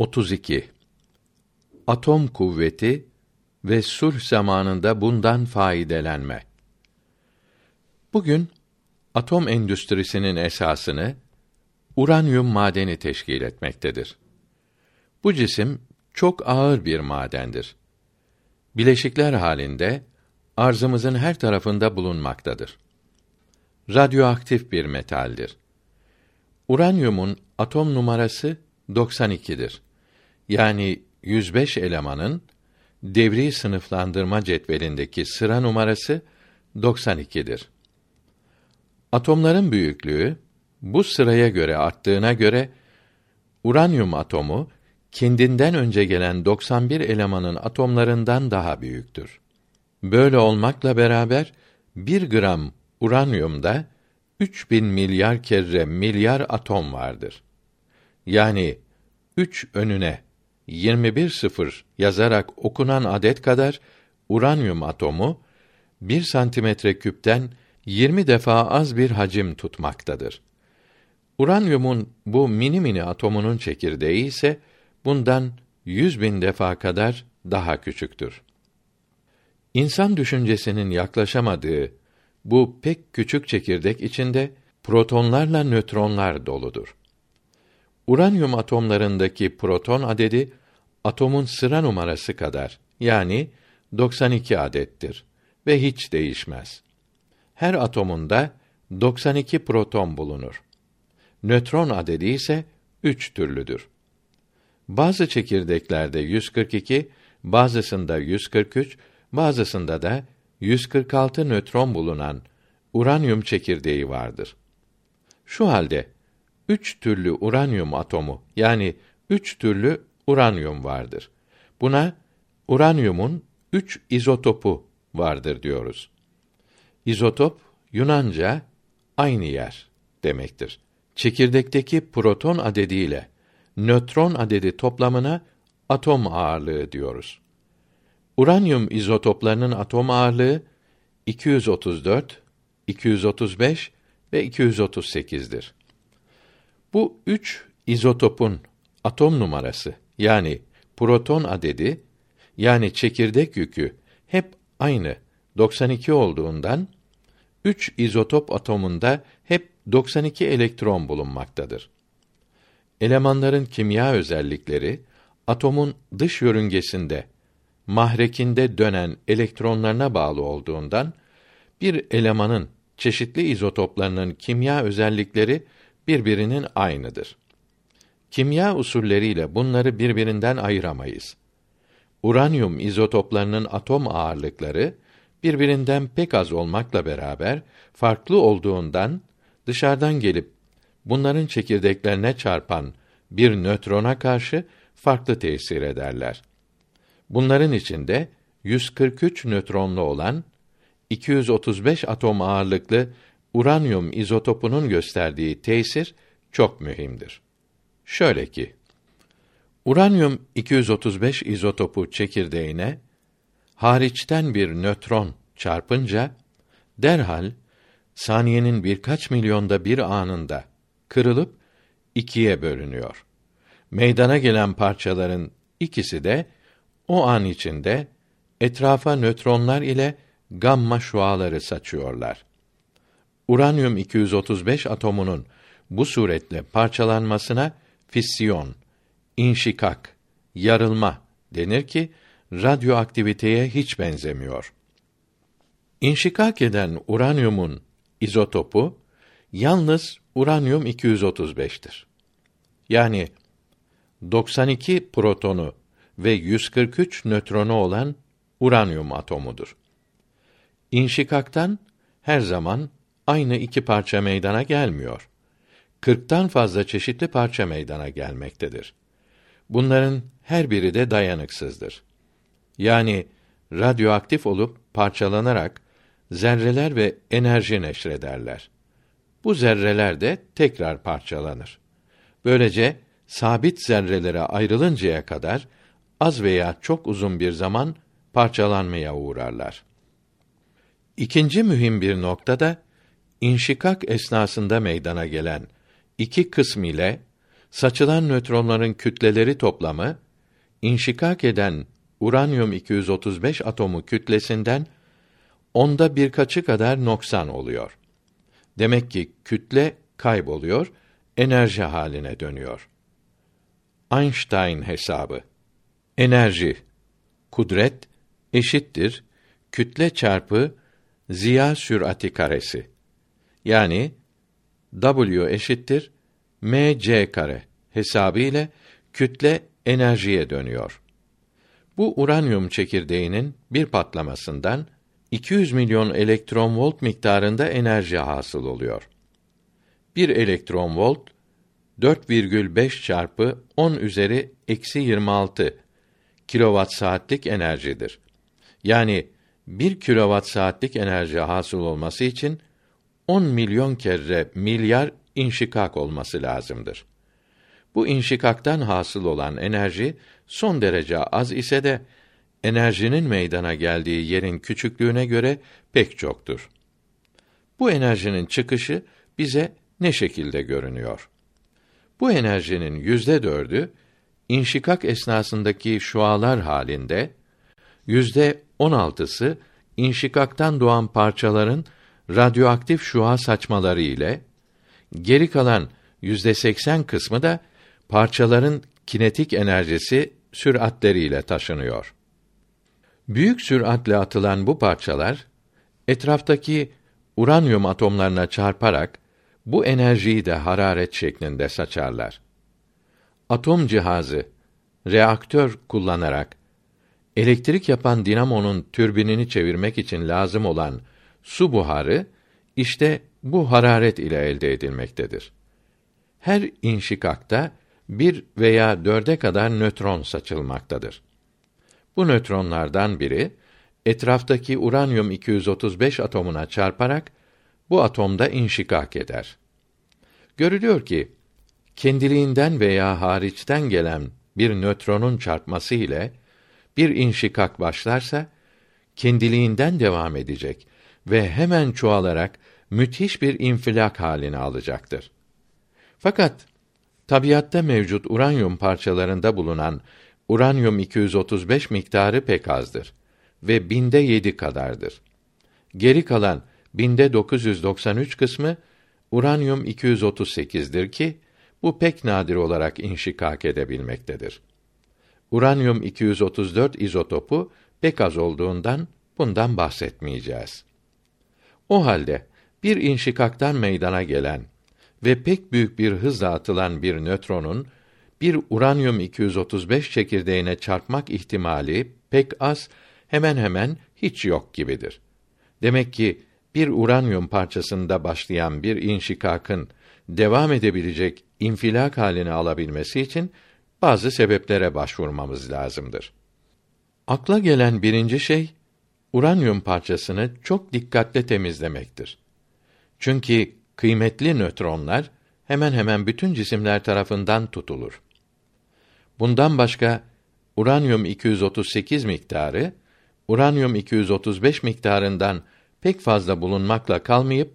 32 Atom kuvveti ve sulh zamanında bundan faydelenme. Bugün atom endüstrisinin esasını uranyum madeni teşkil etmektedir. Bu cisim çok ağır bir madendir. Bileşikler halinde arzımızın her tarafında bulunmaktadır. Radyoaktif bir metaldir. Uranyumun atom numarası 92'dir. Yani 105 elemanın devri sınıflandırma cetvelindeki sıra numarası 92'dir. Atomların büyüklüğü bu sıraya göre arttığına göre uranyum atomu kendinden önce gelen 91 elemanın atomlarından daha büyüktür. Böyle olmakla beraber 1 gram uranyumda 3000 milyar kere milyar atom vardır. Yani 3 önüne 21 sıfır yazarak okunan adet kadar uranyum atomu 1 santimetre küpten 20 defa az bir hacim tutmaktadır. Uranyumun bu mini mini atomunun çekirdeği ise bundan yüz bin defa kadar daha küçüktür. İnsan düşüncesinin yaklaşamadığı bu pek küçük çekirdek içinde protonlarla nötronlar doludur. Uranyum atomlarındaki proton adedi atomun sıra numarası kadar yani 92 adettir ve hiç değişmez. Her atomunda 92 proton bulunur. Nötron adedi ise üç türlüdür. Bazı çekirdeklerde 142, bazısında 143, bazısında da 146 nötron bulunan uranyum çekirdeği vardır. Şu halde üç türlü uranyum atomu yani üç türlü uranyum vardır. Buna uranyumun üç izotopu vardır diyoruz. İzotop Yunanca aynı yer demektir. Çekirdekteki proton adediyle nötron adedi toplamına atom ağırlığı diyoruz. Uranyum izotoplarının atom ağırlığı 234, 235 ve 238'dir. Bu üç izotopun atom numarası yani proton adedi yani çekirdek yükü hep aynı 92 olduğundan 3 izotop atomunda hep 92 elektron bulunmaktadır. Elemanların kimya özellikleri atomun dış yörüngesinde mahrekinde dönen elektronlarına bağlı olduğundan bir elemanın çeşitli izotoplarının kimya özellikleri birbirinin aynıdır. Kimya usulleriyle bunları birbirinden ayıramayız. Uranyum izotoplarının atom ağırlıkları birbirinden pek az olmakla beraber farklı olduğundan dışarıdan gelip bunların çekirdeklerine çarpan bir nötrona karşı farklı tesir ederler. Bunların içinde 143 nötronlu olan 235 atom ağırlıklı uranyum izotopunun gösterdiği tesir çok mühimdir. Şöyle ki uranyum 235 izotopu çekirdeğine hariçten bir nötron çarpınca derhal saniyenin birkaç milyonda bir anında kırılıp ikiye bölünüyor. Meydana gelen parçaların ikisi de o an içinde etrafa nötronlar ile gamma şuaları saçıyorlar. Uranyum 235 atomunun bu suretle parçalanmasına fisyon, inşikak, yarılma denir ki radyoaktiviteye hiç benzemiyor. İnşikak eden uranyumun izotopu yalnız uranyum 235'tir. Yani 92 protonu ve 143 nötronu olan uranyum atomudur. İnşikaktan her zaman aynı iki parça meydana gelmiyor. Kırktan fazla çeşitli parça meydana gelmektedir. Bunların her biri de dayanıksızdır. Yani radyoaktif olup parçalanarak zerreler ve enerji neşrederler. Bu zerreler de tekrar parçalanır. Böylece sabit zerrelere ayrılıncaya kadar az veya çok uzun bir zaman parçalanmaya uğrarlar. İkinci mühim bir nokta da inşikak esnasında meydana gelen iki kısım ile Saçılan nötronların kütleleri toplamı inşikak eden uranyum 235 atomu kütlesinden onda birkaçı kadar noksan oluyor. Demek ki kütle kayboluyor, enerji haline dönüyor. Einstein hesabı. Enerji kudret eşittir kütle çarpı ziya sürati karesi. Yani W eşittir mc kare hesabı ile kütle enerjiye dönüyor. Bu uranyum çekirdeğinin bir patlamasından 200 milyon elektron volt miktarında enerji hasıl oluyor. Bir elektron volt 4,5 çarpı 10 üzeri eksi 26 kilowatt saatlik enerjidir. Yani 1 kilowatt saatlik enerji hasıl olması için 10 milyon kere milyar inşikak olması lazımdır. Bu inşikaktan hasıl olan enerji son derece az ise de enerjinin meydana geldiği yerin küçüklüğüne göre pek çoktur. Bu enerjinin çıkışı bize ne şekilde görünüyor? Bu enerjinin yüzde dördü inşikak esnasındaki şualar halinde, yüzde on altısı inşikaktan doğan parçaların radyoaktif şua saçmaları ile, geri kalan yüzde seksen kısmı da parçaların kinetik enerjisi süratleriyle taşınıyor. Büyük süratle atılan bu parçalar etraftaki uranyum atomlarına çarparak bu enerjiyi de hararet şeklinde saçarlar. Atom cihazı reaktör kullanarak elektrik yapan dinamonun türbinini çevirmek için lazım olan su buharı işte bu hararet ile elde edilmektedir. Her inşikakta bir veya dörde kadar nötron saçılmaktadır. Bu nötronlardan biri etraftaki uranyum 235 atomuna çarparak bu atomda inşikak eder. Görülüyor ki kendiliğinden veya hariçten gelen bir nötronun çarpması ile bir inşikak başlarsa kendiliğinden devam edecek ve hemen çoğalarak müthiş bir infilak halini alacaktır. Fakat tabiatta mevcut uranyum parçalarında bulunan uranyum 235 miktarı pek azdır ve binde yedi kadardır. Geri kalan binde 993 kısmı uranyum 238'dir ki bu pek nadir olarak inşikak edebilmektedir. Uranyum 234 izotopu pek az olduğundan bundan bahsetmeyeceğiz. O halde bir inşikaktan meydana gelen ve pek büyük bir hızla atılan bir nötronun bir uranyum 235 çekirdeğine çarpmak ihtimali pek az, hemen hemen hiç yok gibidir. Demek ki bir uranyum parçasında başlayan bir inşikakın devam edebilecek infilak halini alabilmesi için bazı sebeplere başvurmamız lazımdır. Akla gelen birinci şey uranyum parçasını çok dikkatle temizlemektir. Çünkü kıymetli nötronlar hemen hemen bütün cisimler tarafından tutulur. Bundan başka uranyum 238 miktarı uranyum 235 miktarından pek fazla bulunmakla kalmayıp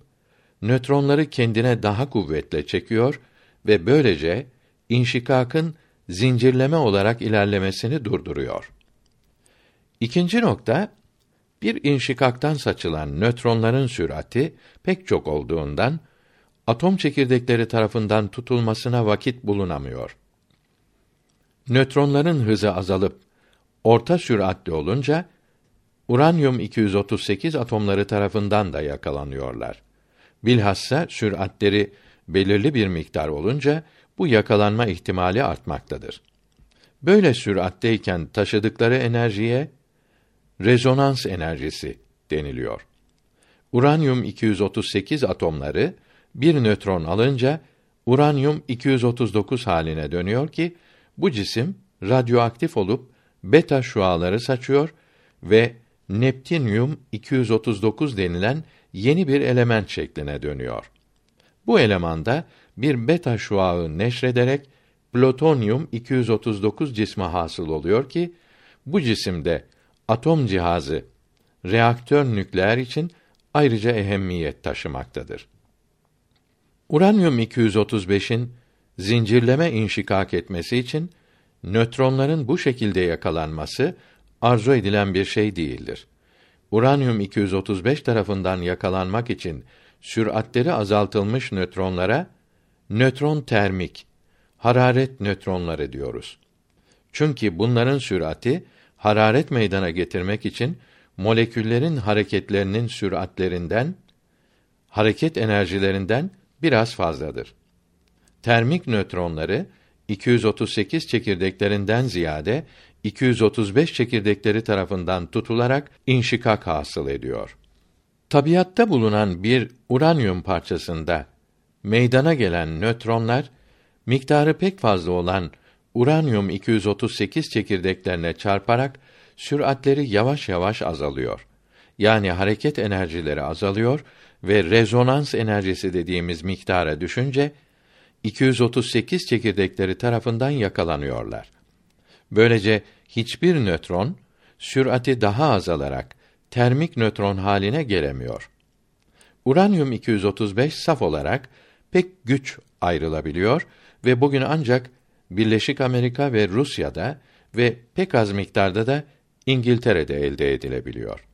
nötronları kendine daha kuvvetle çekiyor ve böylece inşikakın zincirleme olarak ilerlemesini durduruyor. İkinci nokta bir inşikaktan saçılan nötronların sürati pek çok olduğundan atom çekirdekleri tarafından tutulmasına vakit bulunamıyor. Nötronların hızı azalıp orta süratli olunca uranyum 238 atomları tarafından da yakalanıyorlar. Bilhassa süratleri belirli bir miktar olunca bu yakalanma ihtimali artmaktadır. Böyle süratteyken taşıdıkları enerjiye rezonans enerjisi deniliyor. Uranyum 238 atomları bir nötron alınca uranyum 239 haline dönüyor ki bu cisim radyoaktif olup beta şuaları saçıyor ve neptinyum 239 denilen yeni bir element şekline dönüyor. Bu elemanda bir beta şuağı neşrederek plutonyum 239 cismi hasıl oluyor ki bu cisimde atom cihazı reaktör nükleer için ayrıca ehemmiyet taşımaktadır. Uranyum 235'in zincirleme inşikak etmesi için nötronların bu şekilde yakalanması arzu edilen bir şey değildir. Uranyum 235 tarafından yakalanmak için süratleri azaltılmış nötronlara nötron termik, hararet nötronları diyoruz. Çünkü bunların sürati hararet meydana getirmek için moleküllerin hareketlerinin süratlerinden hareket enerjilerinden biraz fazladır. Termik nötronları 238 çekirdeklerinden ziyade 235 çekirdekleri tarafından tutularak inşikak hasıl ediyor. Tabiatta bulunan bir uranyum parçasında meydana gelen nötronlar miktarı pek fazla olan uranyum 238 çekirdeklerine çarparak süratleri yavaş yavaş azalıyor. Yani hareket enerjileri azalıyor ve rezonans enerjisi dediğimiz miktara düşünce 238 çekirdekleri tarafından yakalanıyorlar. Böylece hiçbir nötron sürati daha azalarak termik nötron haline gelemiyor. Uranyum 235 saf olarak pek güç ayrılabiliyor ve bugün ancak Birleşik Amerika ve Rusya'da ve pek az miktarda da İngiltere'de elde edilebiliyor.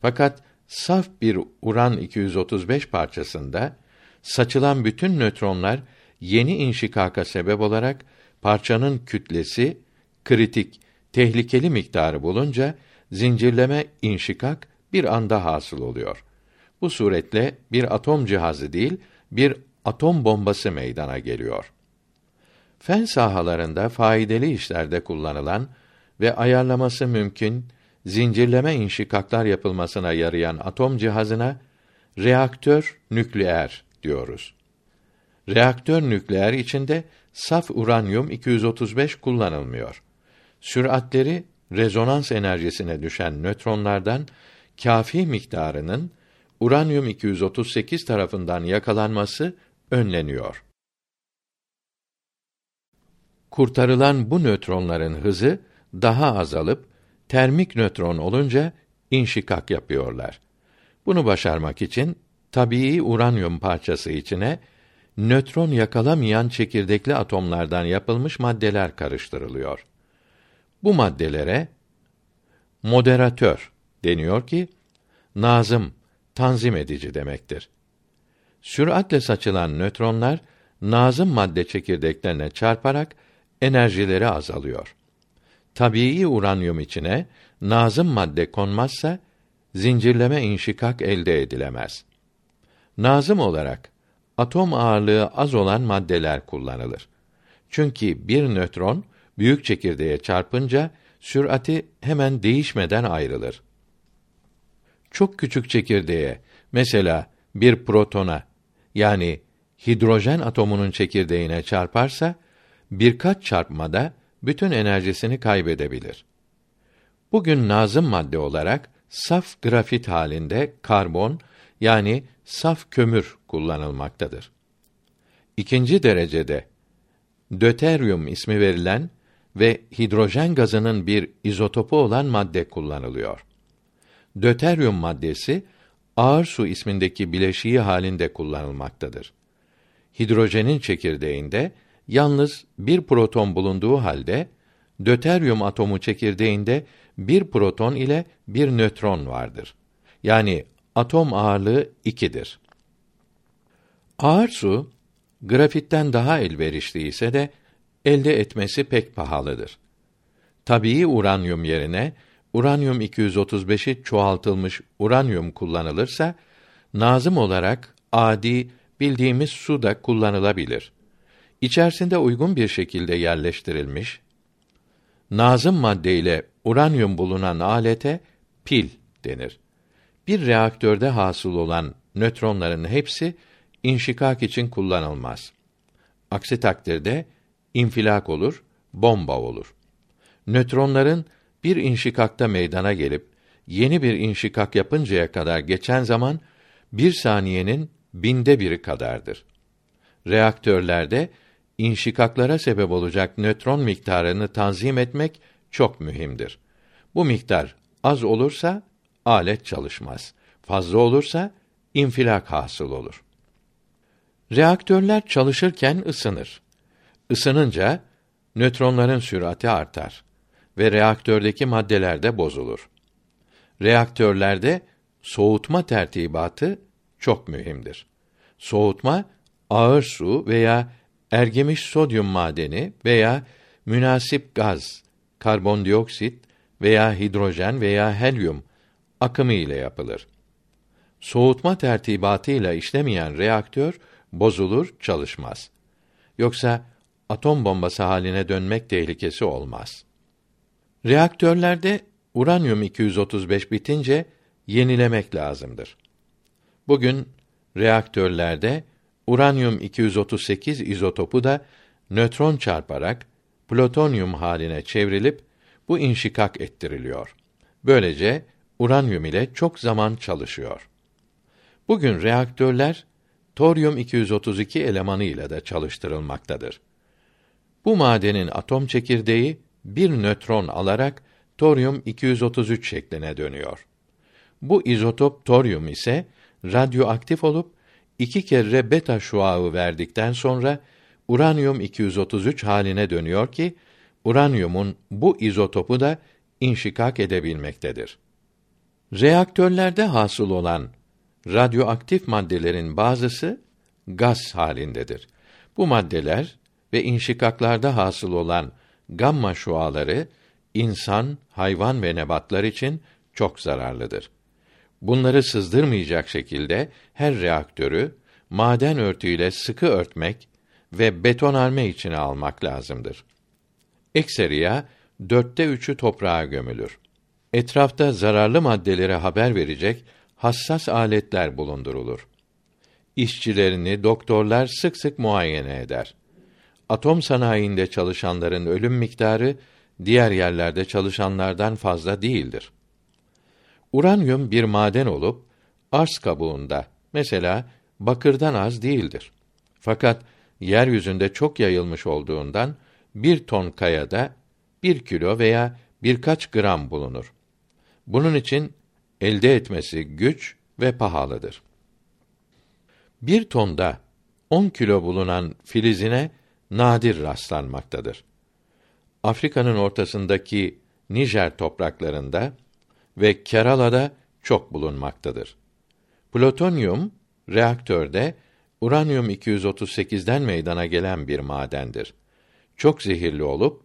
Fakat saf bir uran 235 parçasında saçılan bütün nötronlar yeni inşikaka sebep olarak parçanın kütlesi kritik, tehlikeli miktarı bulunca zincirleme inşikak bir anda hasıl oluyor. Bu suretle bir atom cihazı değil, bir atom bombası meydana geliyor. Fen sahalarında faydalı işlerde kullanılan ve ayarlaması mümkün zincirleme inşikaklar yapılmasına yarayan atom cihazına reaktör nükleer diyoruz. Reaktör nükleer içinde saf uranyum 235 kullanılmıyor. Süratleri rezonans enerjisine düşen nötronlardan kafi miktarının uranyum 238 tarafından yakalanması önleniyor. Kurtarılan bu nötronların hızı daha azalıp termik nötron olunca inşikak yapıyorlar. Bunu başarmak için tabii uranyum parçası içine nötron yakalamayan çekirdekli atomlardan yapılmış maddeler karıştırılıyor. Bu maddelere moderatör deniyor ki nazım, tanzim edici demektir. Süratle saçılan nötronlar nazım madde çekirdeklerine çarparak enerjileri azalıyor. Tabii uranyum içine nazım madde konmazsa zincirleme inşikak elde edilemez. Nazım olarak atom ağırlığı az olan maddeler kullanılır. Çünkü bir nötron büyük çekirdeğe çarpınca sürati hemen değişmeden ayrılır. Çok küçük çekirdeğe, mesela bir protona yani hidrojen atomunun çekirdeğine çarparsa birkaç çarpmada bütün enerjisini kaybedebilir. Bugün nazım madde olarak saf grafit halinde karbon yani saf kömür kullanılmaktadır. İkinci derecede döteryum ismi verilen ve hidrojen gazının bir izotopu olan madde kullanılıyor. Döteryum maddesi ağır su ismindeki bileşiği halinde kullanılmaktadır. Hidrojenin çekirdeğinde yalnız bir proton bulunduğu halde döteryum atomu çekirdeğinde bir proton ile bir nötron vardır. Yani atom ağırlığı ikidir. Ağır su grafitten daha elverişli ise de elde etmesi pek pahalıdır. Tabii uranyum yerine uranyum 235'i çoğaltılmış uranyum kullanılırsa nazım olarak adi bildiğimiz su da kullanılabilir. İçerisinde uygun bir şekilde yerleştirilmiş nazım madde ile uranyum bulunan alete pil denir. Bir reaktörde hasıl olan nötronların hepsi inşikak için kullanılmaz. Aksi takdirde infilak olur, bomba olur. Nötronların bir inşikakta meydana gelip yeni bir inşikak yapıncaya kadar geçen zaman bir saniyenin binde biri kadardır. Reaktörlerde inşikaklara sebep olacak nötron miktarını tanzim etmek çok mühimdir. Bu miktar az olursa alet çalışmaz. Fazla olursa infilak hasıl olur. Reaktörler çalışırken ısınır. Isınınca nötronların sürati artar ve reaktördeki maddeler de bozulur. Reaktörlerde soğutma tertibatı çok mühimdir. Soğutma ağır su veya ergemiş sodyum madeni veya münasip gaz, karbondioksit veya hidrojen veya helyum akımı ile yapılır. Soğutma tertibatıyla işlemeyen reaktör bozulur, çalışmaz. Yoksa atom bombası haline dönmek tehlikesi olmaz. Reaktörlerde uranyum 235 bitince yenilemek lazımdır. Bugün reaktörlerde uranyum 238 izotopu da nötron çarparak plutonyum haline çevrilip bu inşikak ettiriliyor. Böylece uranyum ile çok zaman çalışıyor. Bugün reaktörler toryum 232 elemanı ile de çalıştırılmaktadır. Bu madenin atom çekirdeği bir nötron alarak toryum 233 şekline dönüyor. Bu izotop toryum ise radyoaktif olup iki kere beta şuağı verdikten sonra uranyum 233 haline dönüyor ki uranyumun bu izotopu da inşikak edebilmektedir. Reaktörlerde hasıl olan radyoaktif maddelerin bazısı gaz halindedir. Bu maddeler ve inşikaklarda hasıl olan gamma şuaları insan, hayvan ve nebatlar için çok zararlıdır. Bunları sızdırmayacak şekilde her reaktörü maden örtüyle sıkı örtmek ve betonarme içine almak lazımdır. Ekseriya dörtte üçü toprağa gömülür. Etrafta zararlı maddelere haber verecek hassas aletler bulundurulur. İşçilerini doktorlar sık sık muayene eder. Atom sanayinde çalışanların ölüm miktarı diğer yerlerde çalışanlardan fazla değildir. Uranyum bir maden olup arz kabuğunda mesela bakırdan az değildir. Fakat yeryüzünde çok yayılmış olduğundan bir ton kayada bir kilo veya birkaç gram bulunur. Bunun için elde etmesi güç ve pahalıdır. Bir tonda 10 kilo bulunan filizine nadir rastlanmaktadır. Afrika'nın ortasındaki Nijer topraklarında ve Kerala'da çok bulunmaktadır. Plutonyum reaktörde uranyum 238'den meydana gelen bir madendir. Çok zehirli olup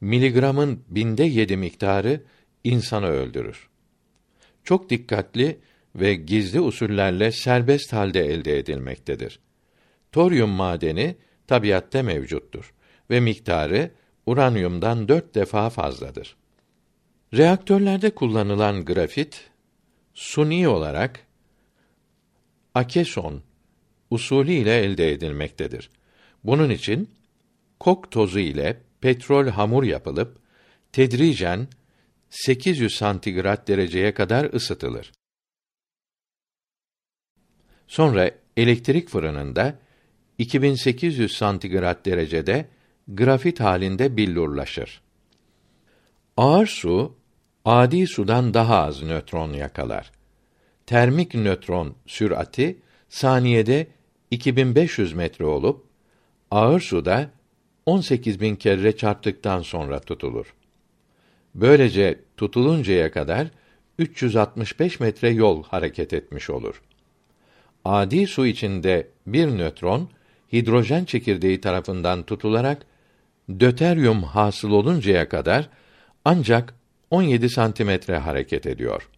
miligramın binde yedi miktarı insanı öldürür. Çok dikkatli ve gizli usullerle serbest halde elde edilmektedir. Toryum madeni tabiatte mevcuttur ve miktarı uranyumdan dört defa fazladır. Reaktörlerde kullanılan grafit suni olarak akeson usulü ile elde edilmektedir. Bunun için kok tozu ile petrol hamur yapılıp tedricen 800 santigrat dereceye kadar ısıtılır. Sonra elektrik fırınında 2800 santigrat derecede grafit halinde billurlaşır. Ağır su adi sudan daha az nötron yakalar. Termik nötron sürati saniyede 2500 metre olup ağır suda 18 bin kere çarptıktan sonra tutulur. Böylece tutuluncaya kadar 365 metre yol hareket etmiş olur. Adi su içinde bir nötron hidrojen çekirdeği tarafından tutularak döteryum hasıl oluncaya kadar ancak 17 santimetre hareket ediyor.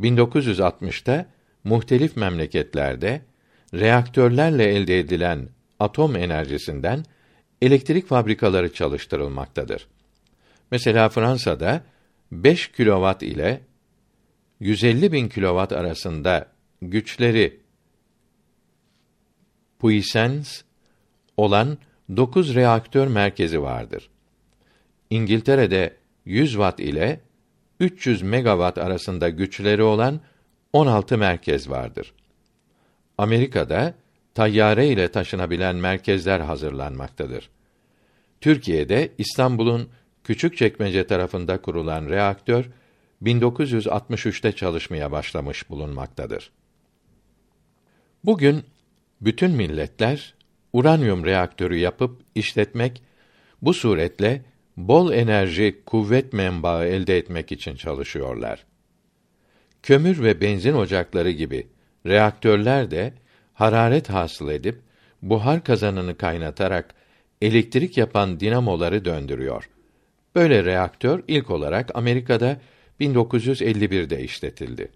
1960'ta muhtelif memleketlerde reaktörlerle elde edilen atom enerjisinden elektrik fabrikaları çalıştırılmaktadır. Mesela Fransa'da 5 kilowatt ile 150 bin kilowatt arasında güçleri puissance olan 9 reaktör merkezi vardır. İngiltere'de 100 watt ile 300 megawatt arasında güçleri olan 16 merkez vardır. Amerika'da tayyare ile taşınabilen merkezler hazırlanmaktadır. Türkiye'de İstanbul'un Küçükçekmece tarafında kurulan reaktör 1963'te çalışmaya başlamış bulunmaktadır. Bugün bütün milletler uranyum reaktörü yapıp işletmek bu suretle bol enerji kuvvet menbaı elde etmek için çalışıyorlar. Kömür ve benzin ocakları gibi reaktörler de hararet hasıl edip buhar kazanını kaynatarak elektrik yapan dinamoları döndürüyor. Böyle reaktör ilk olarak Amerika'da 1951'de işletildi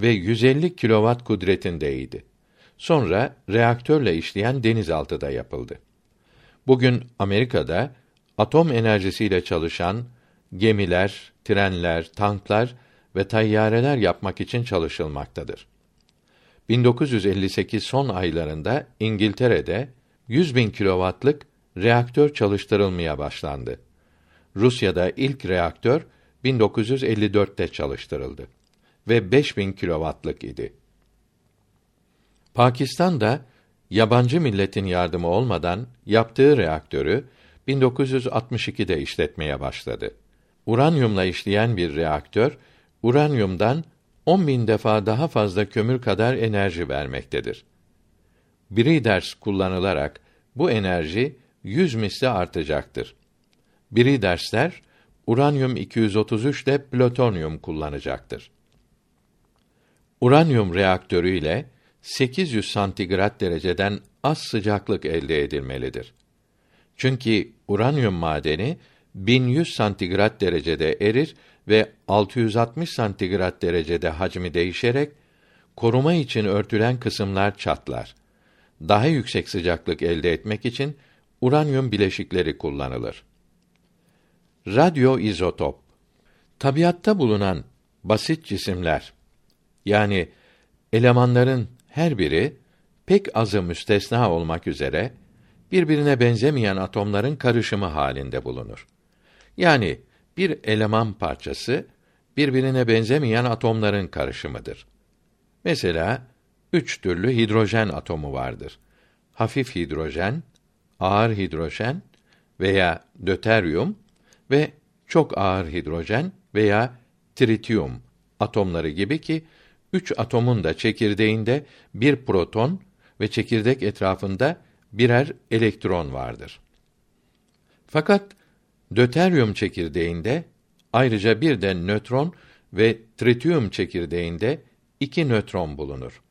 ve 150 kilowatt kudretindeydi. Sonra reaktörle işleyen denizaltıda yapıldı. Bugün Amerika'da atom enerjisiyle çalışan gemiler, trenler, tanklar ve tayyareler yapmak için çalışılmaktadır. 1958 son aylarında İngiltere'de 100 bin kilovatlık reaktör çalıştırılmaya başlandı. Rusya'da ilk reaktör 1954'te çalıştırıldı ve 5000 kilovatlık idi. Pakistan da yabancı milletin yardımı olmadan yaptığı reaktörü 1962'de işletmeye başladı. Uranyumla işleyen bir reaktör, uranyumdan 10 bin defa daha fazla kömür kadar enerji vermektedir. Breeders kullanılarak bu enerji 100 misli artacaktır. Breedersler uranyum 233 ile plütonyum kullanacaktır. Uranyum reaktörü ile 800 santigrat dereceden az sıcaklık elde edilmelidir. Çünkü uranyum madeni 1100 santigrat derecede erir ve 660 santigrat derecede hacmi değişerek koruma için örtülen kısımlar çatlar. Daha yüksek sıcaklık elde etmek için uranyum bileşikleri kullanılır. Radyo izotop Tabiatta bulunan basit cisimler yani elemanların her biri pek azı müstesna olmak üzere birbirine benzemeyen atomların karışımı halinde bulunur. Yani bir eleman parçası birbirine benzemeyen atomların karışımıdır. Mesela üç türlü hidrojen atomu vardır. Hafif hidrojen, ağır hidrojen veya döteryum ve çok ağır hidrojen veya tritium atomları gibi ki üç atomun da çekirdeğinde bir proton ve çekirdek etrafında birer elektron vardır. Fakat döteryum çekirdeğinde ayrıca bir de nötron ve tritium çekirdeğinde iki nötron bulunur.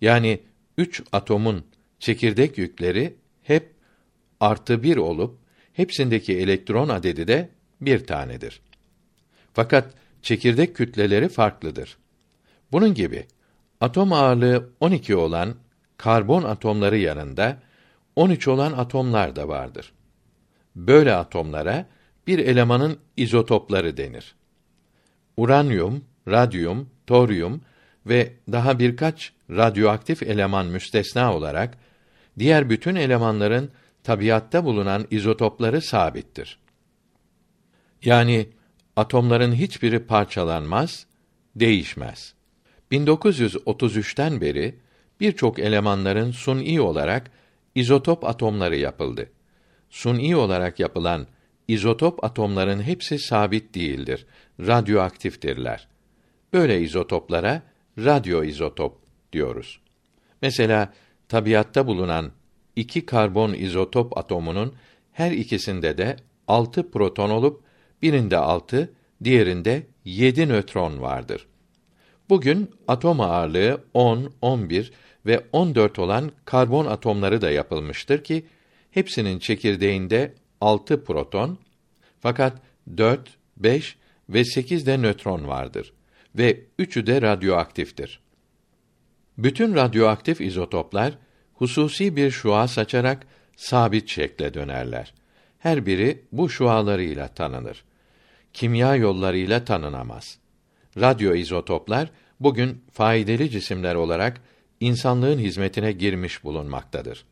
Yani üç atomun çekirdek yükleri hep artı bir olup hepsindeki elektron adedi de bir tanedir. Fakat çekirdek kütleleri farklıdır. Bunun gibi atom ağırlığı 12 olan karbon atomları yanında 13 olan atomlar da vardır. Böyle atomlara bir elemanın izotopları denir. Uranyum, radyum, toryum ve daha birkaç radyoaktif eleman müstesna olarak diğer bütün elemanların tabiatta bulunan izotopları sabittir. Yani atomların hiçbiri parçalanmaz, değişmez. 1933'ten beri birçok elemanların suni olarak izotop atomları yapıldı. Suni olarak yapılan izotop atomların hepsi sabit değildir. Radyoaktiftirler. Böyle izotoplara radyoizotop diyoruz. Mesela tabiatta bulunan iki karbon izotop atomunun her ikisinde de altı proton olup birinde altı, diğerinde yedi nötron vardır. Bugün atom ağırlığı 10, 11 ve 14 olan karbon atomları da yapılmıştır ki hepsinin çekirdeğinde 6 proton fakat 4, 5 ve 8 de nötron vardır ve üçü de radyoaktiftir. Bütün radyoaktif izotoplar hususi bir şua saçarak sabit şekle dönerler. Her biri bu şualarıyla tanınır. Kimya yollarıyla tanınamaz. Radyo izotoplar bugün faydalı cisimler olarak insanlığın hizmetine girmiş bulunmaktadır.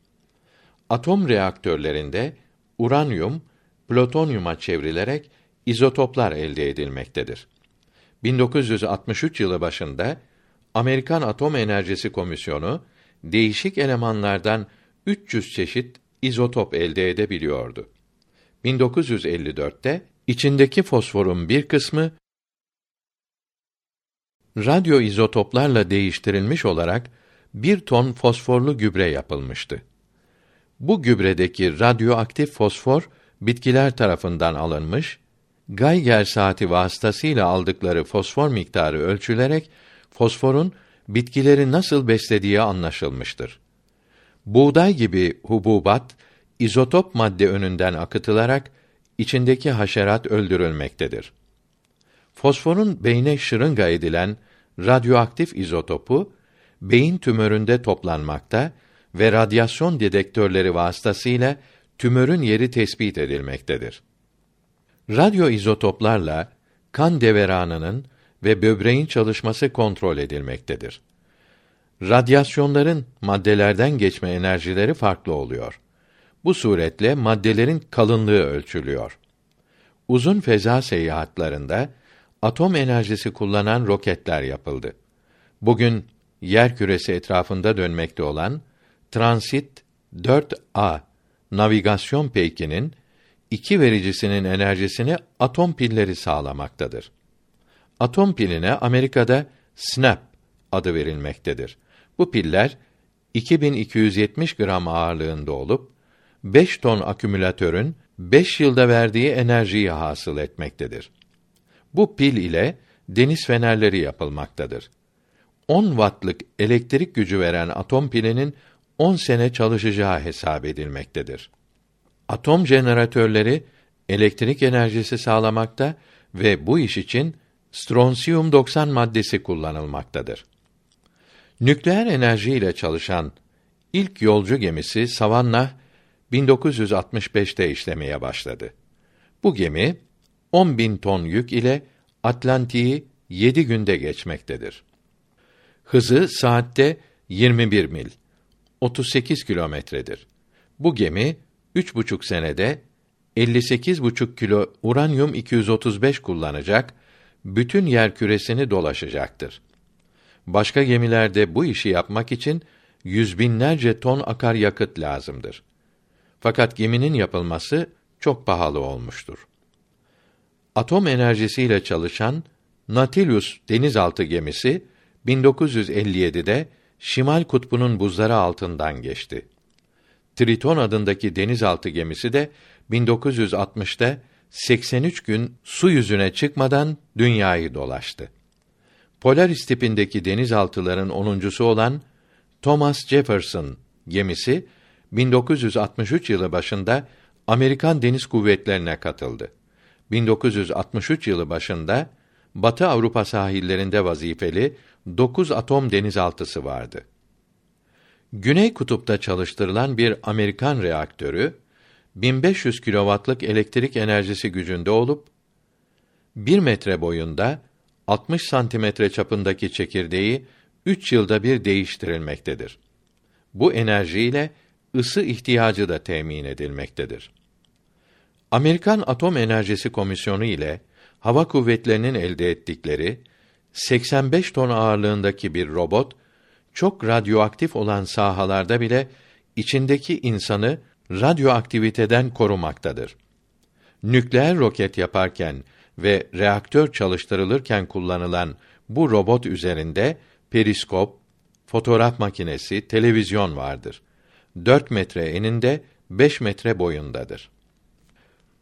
Atom reaktörlerinde uranyum plutonyuma çevrilerek izotoplar elde edilmektedir. 1963 yılı başında Amerikan Atom Enerjisi Komisyonu değişik elemanlardan 300 çeşit izotop elde edebiliyordu. 1954'te içindeki fosforun bir kısmı radyo izotoplarla değiştirilmiş olarak bir ton fosforlu gübre yapılmıştı. Bu gübredeki radyoaktif fosfor bitkiler tarafından alınmış, Geiger saati vasıtasıyla aldıkları fosfor miktarı ölçülerek fosforun bitkileri nasıl beslediği anlaşılmıştır. Buğday gibi hububat izotop madde önünden akıtılarak içindeki haşerat öldürülmektedir. Fosforun beyne şırınga edilen radyoaktif izotopu beyin tümöründe toplanmakta ve radyasyon dedektörleri vasıtasıyla tümörün yeri tespit edilmektedir. Radyo izotoplarla kan deveranının ve böbreğin çalışması kontrol edilmektedir. Radyasyonların maddelerden geçme enerjileri farklı oluyor. Bu suretle maddelerin kalınlığı ölçülüyor. Uzun feza seyahatlerinde atom enerjisi kullanan roketler yapıldı. Bugün yer küresi etrafında dönmekte olan Transit 4A navigasyon peykinin iki vericisinin enerjisini atom pilleri sağlamaktadır. Atom piline Amerika'da SNAP adı verilmektedir. Bu piller 2270 gram ağırlığında olup 5 ton akümülatörün 5 yılda verdiği enerjiyi hasıl etmektedir. Bu pil ile deniz fenerleri yapılmaktadır. 10 wattlık elektrik gücü veren atom pilinin 10 sene çalışacağı hesap edilmektedir. Atom jeneratörleri elektrik enerjisi sağlamakta ve bu iş için stronsiyum 90 maddesi kullanılmaktadır. Nükleer enerji ile çalışan ilk yolcu gemisi Savannah 1965'te işlemeye başladı. Bu gemi 10 bin ton yük ile Atlantik'i 7 günde geçmektedir. Hızı saatte 21 mil, 38 kilometredir. Bu gemi üç buçuk senede 58 buçuk kilo uranyum 235 kullanacak, bütün yer küresini dolaşacaktır. Başka gemilerde bu işi yapmak için yüz binlerce ton akaryakıt lazımdır. Fakat geminin yapılması çok pahalı olmuştur. Atom enerjisiyle çalışan Nautilus denizaltı gemisi 1957'de Şimal Kutbu'nun buzları altından geçti. Triton adındaki denizaltı gemisi de 1960'ta 83 gün su yüzüne çıkmadan dünyayı dolaştı. Polaris tipindeki denizaltıların onuncusu olan Thomas Jefferson gemisi 1963 yılı başında Amerikan Deniz Kuvvetlerine katıldı. 1963 yılı başında Batı Avrupa sahillerinde vazifeli 9 atom denizaltısı vardı. Güney kutupta çalıştırılan bir Amerikan reaktörü 1500 kilovatlık elektrik enerjisi gücünde olup 1 metre boyunda 60 santimetre çapındaki çekirdeği 3 yılda bir değiştirilmektedir. Bu enerjiyle ısı ihtiyacı da temin edilmektedir. Amerikan Atom Enerjisi Komisyonu ile hava kuvvetlerinin elde ettikleri 85 ton ağırlığındaki bir robot çok radyoaktif olan sahalarda bile içindeki insanı radyoaktiviteden korumaktadır. Nükleer roket yaparken ve reaktör çalıştırılırken kullanılan bu robot üzerinde periskop, fotoğraf makinesi, televizyon vardır. 4 metre eninde, 5 metre boyundadır.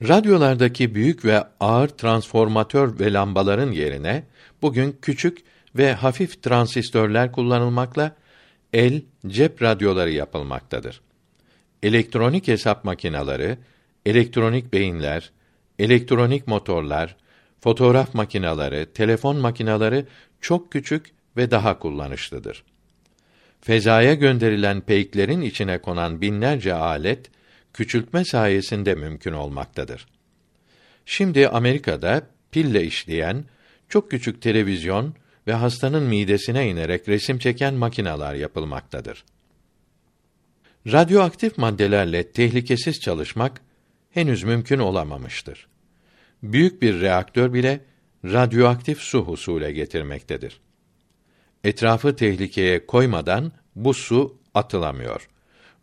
Radyolardaki büyük ve ağır transformatör ve lambaların yerine bugün küçük ve hafif transistörler kullanılmakla el cep radyoları yapılmaktadır. Elektronik hesap makineleri, elektronik beyinler, elektronik motorlar, fotoğraf makineleri, telefon makineleri çok küçük ve daha kullanışlıdır. Fezaya gönderilen peyklerin içine konan binlerce alet küçültme sayesinde mümkün olmaktadır. Şimdi Amerika'da pille işleyen çok küçük televizyon ve hastanın midesine inerek resim çeken makineler yapılmaktadır. Radyoaktif maddelerle tehlikesiz çalışmak henüz mümkün olamamıştır. Büyük bir reaktör bile radyoaktif su husule getirmektedir. Etrafı tehlikeye koymadan bu su atılamıyor.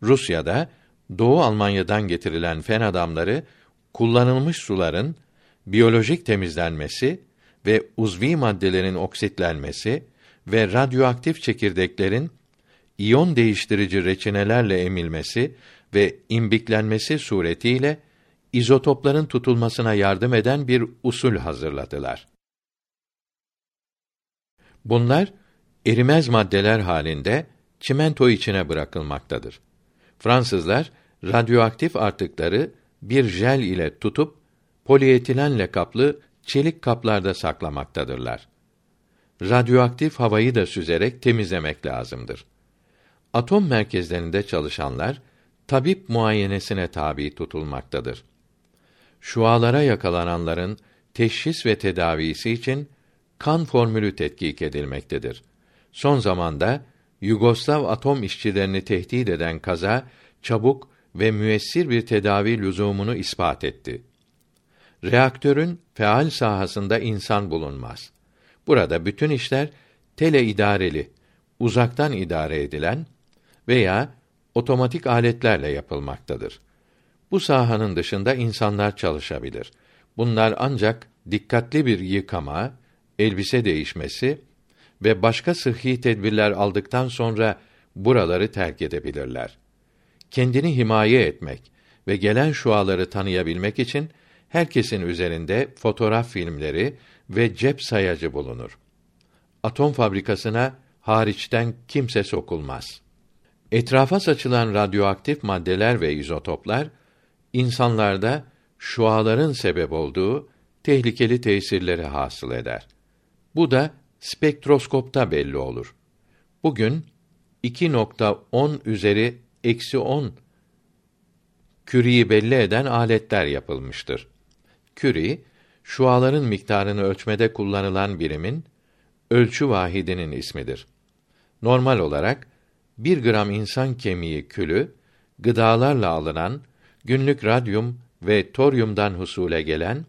Rusya'da Doğu Almanya'dan getirilen fen adamları kullanılmış suların biyolojik temizlenmesi ve uzvi maddelerin oksitlenmesi ve radyoaktif çekirdeklerin iyon değiştirici reçinelerle emilmesi ve imbiklenmesi suretiyle izotopların tutulmasına yardım eden bir usul hazırladılar. Bunlar erimez maddeler halinde çimento içine bırakılmaktadır. Fransızlar radyoaktif artıkları bir jel ile tutup polietilenle kaplı çelik kaplarda saklamaktadırlar. Radyoaktif havayı da süzerek temizlemek lazımdır. Atom merkezlerinde çalışanlar tabip muayenesine tabi tutulmaktadır. Şualara yakalananların teşhis ve tedavisi için kan formülü tetkik edilmektedir. Son zamanda Yugoslav atom işçilerini tehdit eden kaza çabuk ve müessir bir tedavi lüzumunu ispat etti. Reaktörün feal sahasında insan bulunmaz. Burada bütün işler tele idareli, uzaktan idare edilen veya otomatik aletlerle yapılmaktadır. Bu sahanın dışında insanlar çalışabilir. Bunlar ancak dikkatli bir yıkama, elbise değişmesi ve başka sıhhi tedbirler aldıktan sonra buraları terk edebilirler. Kendini himaye etmek ve gelen şuaları tanıyabilmek için herkesin üzerinde fotoğraf filmleri ve cep sayacı bulunur. Atom fabrikasına hariçten kimse sokulmaz. Etrafa saçılan radyoaktif maddeler ve izotoplar insanlarda şuaların sebep olduğu tehlikeli tesirleri hasıl eder. Bu da spektroskopta belli olur. Bugün 2.10 üzeri eksi 10 küriyi belli eden aletler yapılmıştır. Küri, şuaların miktarını ölçmede kullanılan birimin ölçü vahidinin ismidir. Normal olarak bir gram insan kemiği külü, gıdalarla alınan günlük radyum ve toryumdan husule gelen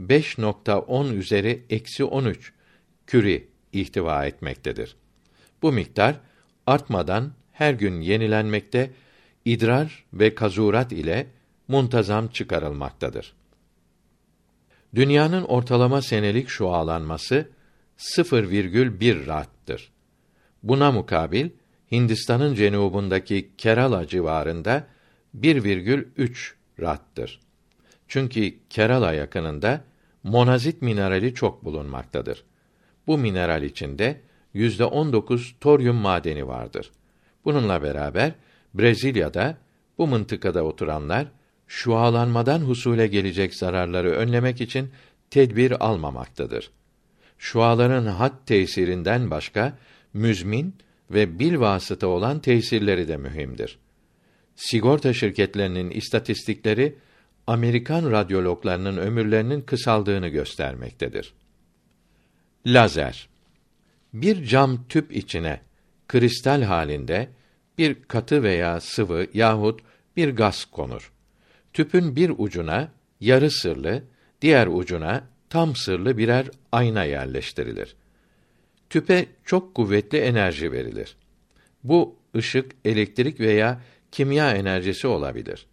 5.10 üzeri eksi 13 küri ihtiva etmektedir. Bu miktar artmadan her gün yenilenmekte, idrar ve kazurat ile muntazam çıkarılmaktadır. Dünyanın ortalama senelik şualanması 0,1 rattır. Buna mukabil Hindistan'ın cenubundaki Kerala civarında 1,3 rattır. Çünkü Kerala yakınında monazit minerali çok bulunmaktadır. Bu mineral içinde yüzde on dokuz toryum madeni vardır. Bununla beraber Brezilya'da bu mıntıkada oturanlar şualanmadan husule gelecek zararları önlemek için tedbir almamaktadır. Şuaların had tesirinden başka müzmin ve bil vasıta olan tesirleri de mühimdir. Sigorta şirketlerinin istatistikleri Amerikan radyologlarının ömürlerinin kısaldığını göstermektedir. Lazer bir cam tüp içine kristal halinde bir katı veya sıvı yahut bir gaz konur. Tüpün bir ucuna yarı sırlı, diğer ucuna tam sırlı birer ayna yerleştirilir. Tüpe çok kuvvetli enerji verilir. Bu ışık, elektrik veya kimya enerjisi olabilir.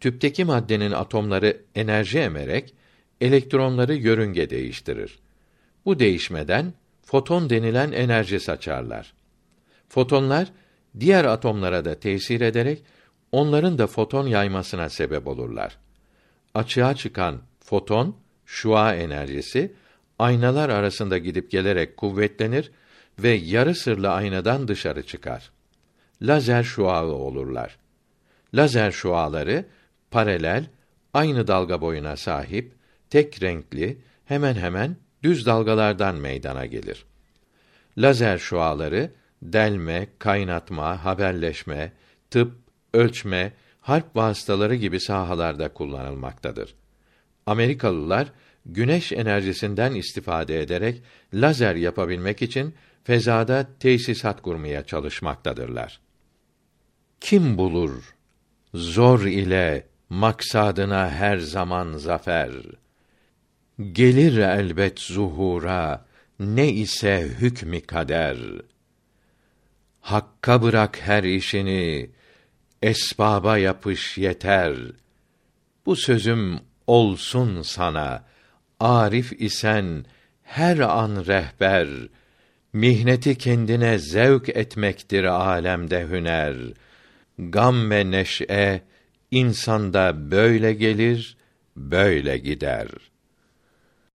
Tüpteki maddenin atomları enerji emerek elektronları yörünge değiştirir. Bu değişmeden foton denilen enerji saçarlar. Fotonlar diğer atomlara da tesir ederek onların da foton yaymasına sebep olurlar. Açığa çıkan foton şua enerjisi aynalar arasında gidip gelerek kuvvetlenir ve yarı sırlı aynadan dışarı çıkar. Lazer şuağı olurlar. Lazer şuaları paralel, aynı dalga boyuna sahip, tek renkli, hemen hemen düz dalgalardan meydana gelir. Lazer şuaları delme, kaynatma, haberleşme, tıp, ölçme, harp vasıtaları gibi sahalarda kullanılmaktadır. Amerikalılar güneş enerjisinden istifade ederek lazer yapabilmek için fezada tesisat kurmaya çalışmaktadırlar. Kim bulur zor ile maksadına her zaman zafer? Gelir elbet zuhura ne ise hükmü kader. Hakka bırak her işini, esbaba yapış yeter. Bu sözüm olsun sana, arif isen her an rehber. Mihneti kendine zevk etmektir alemde hüner. gam ve neş'e insanda böyle gelir, böyle gider.''